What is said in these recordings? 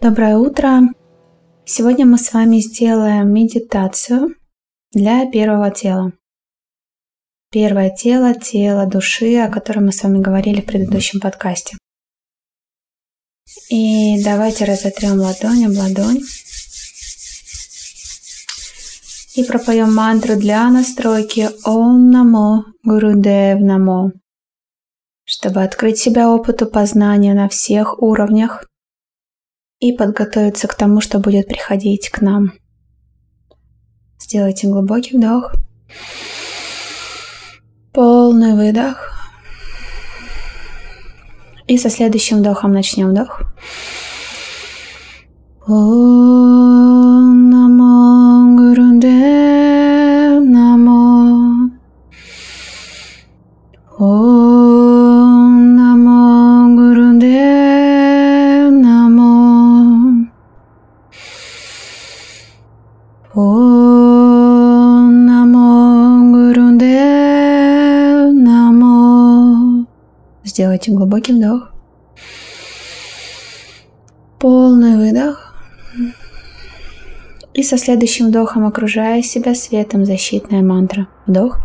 Доброе утро! Сегодня мы с вами сделаем медитацию для первого тела. Первое тело – тело души, о котором мы с вами говорили в предыдущем подкасте. И давайте разотрем ладонь об ладонь. И пропоем мантру для настройки Ом Намо Гурудев Намо, чтобы открыть себя опыту познания на всех уровнях и подготовиться к тому, что будет приходить к нам. Сделайте глубокий вдох. Полный выдох. И со следующим вдохом начнем вдох. Сделайте глубокий вдох. Полный выдох. И со следующим вдохом окружая себя светом защитная мантра. Вдох.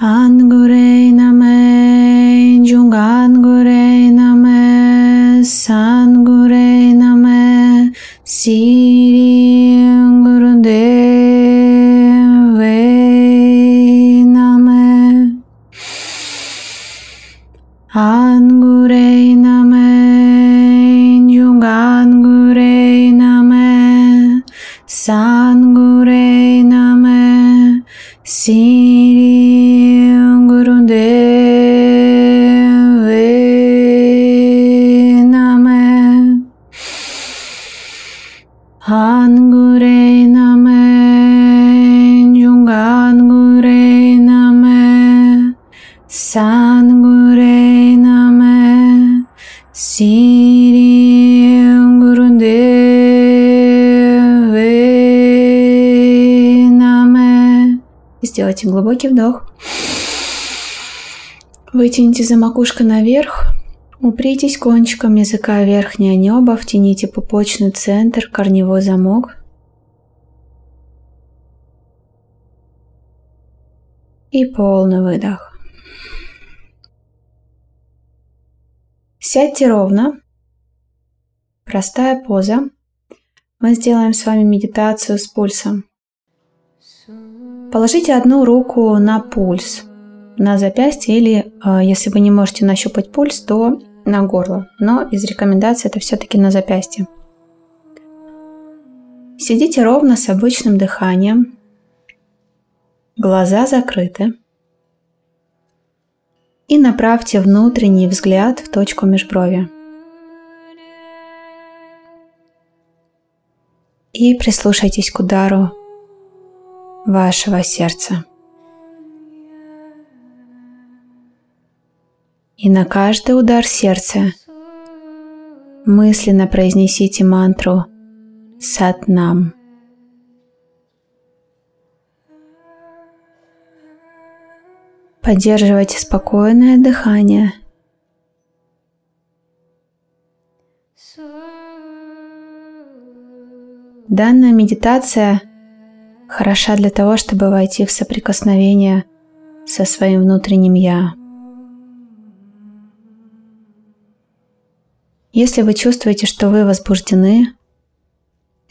Ангурей наме, джунгангурей наме, сангурей наме, сири сири гурудеве наме. Сделайте глубокий вдох. Вытяните за макушкой наверх. Упритесь кончиком языка в верхнее небо, втяните пупочный центр, корневой замок. И полный выдох. Сядьте ровно. Простая поза. Мы сделаем с вами медитацию с пульсом. Положите одну руку на пульс, на запястье или, э, если вы не можете нащупать пульс, то на горло. Но из рекомендаций это все-таки на запястье. Сидите ровно с обычным дыханием. Глаза закрыты. И направьте внутренний взгляд в точку межброви. И прислушайтесь к удару вашего сердца. И на каждый удар сердца мысленно произнесите мантру Сатнам. Поддерживайте спокойное дыхание. Данная медитация хороша для того, чтобы войти в соприкосновение со своим внутренним «Я». Если вы чувствуете, что вы возбуждены,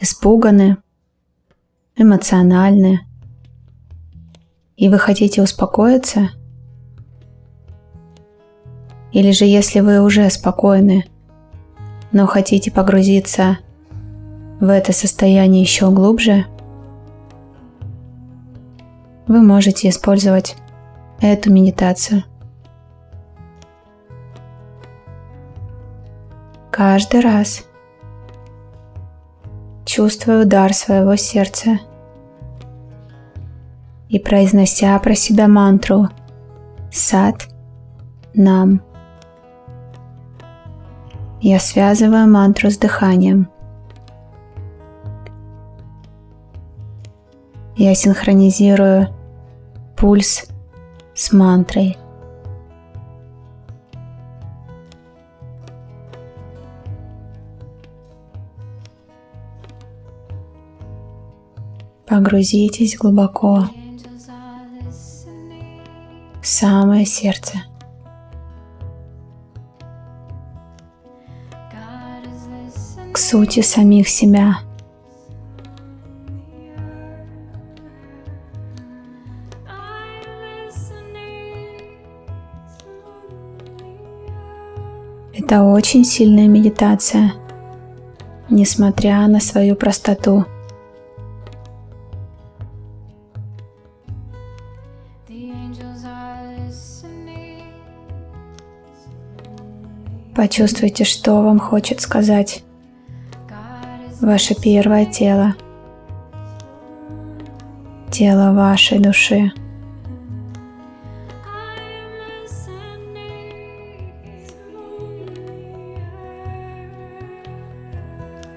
испуганы, эмоциональны, и вы хотите успокоиться, или же если вы уже спокойны, но хотите погрузиться в это состояние еще глубже, вы можете использовать эту медитацию. Каждый раз чувствуя удар своего сердца и произнося про себя мантру «Сад нам». Я связываю мантру с дыханием. Я синхронизирую пульс с мантрой. Погрузитесь глубоко в самое сердце. К сути самих себя. Это очень сильная медитация, несмотря на свою простоту. Почувствуйте, что вам хочет сказать ваше первое тело, тело вашей души.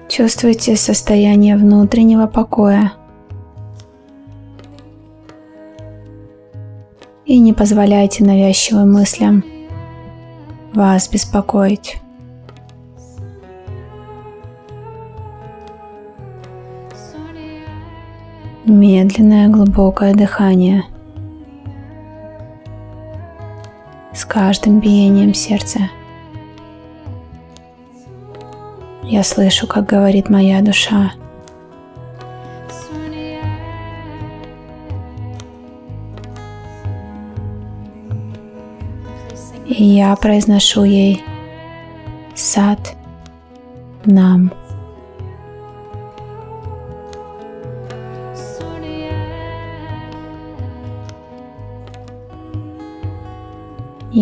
Чувствуйте состояние внутреннего покоя. И не позволяйте навязчивым мыслям вас беспокоить. Медленное глубокое дыхание с каждым биением сердца. Я слышу, как говорит моя душа. И я произношу ей сад нам.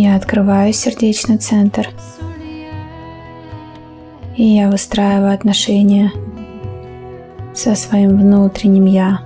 Я открываю сердечный центр – и я выстраиваю отношения со своим внутренним «я».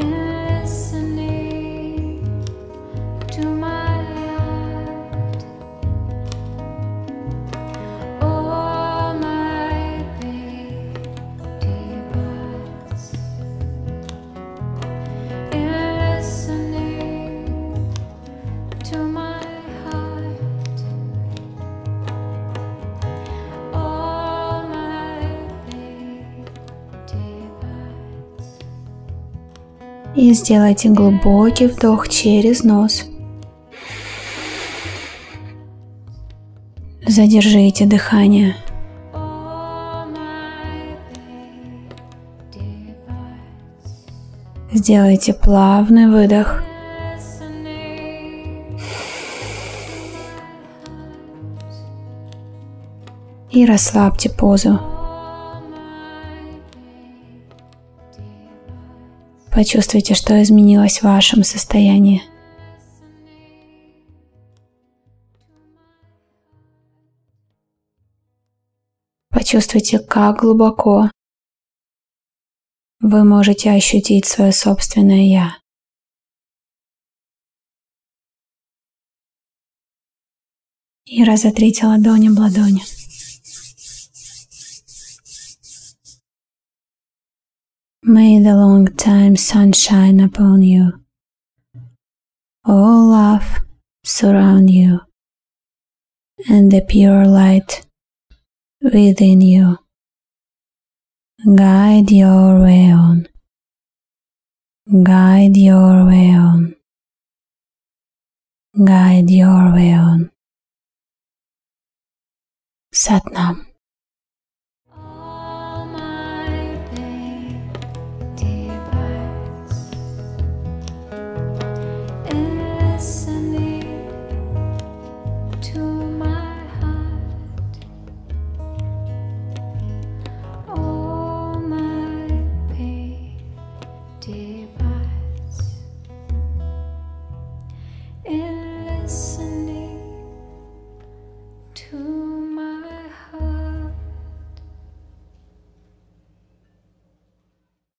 and И сделайте глубокий вдох через нос. Задержите дыхание. Сделайте плавный выдох. И расслабьте позу. Почувствуйте, что изменилось в вашем состоянии. Почувствуйте, как глубоко вы можете ощутить свое собственное «Я». И разотрите ладонь об ладони. May the long time sun shine upon you. All love surround you, and the pure light within you. Guide your way on. Guide your way on. Guide your way on. Satnam.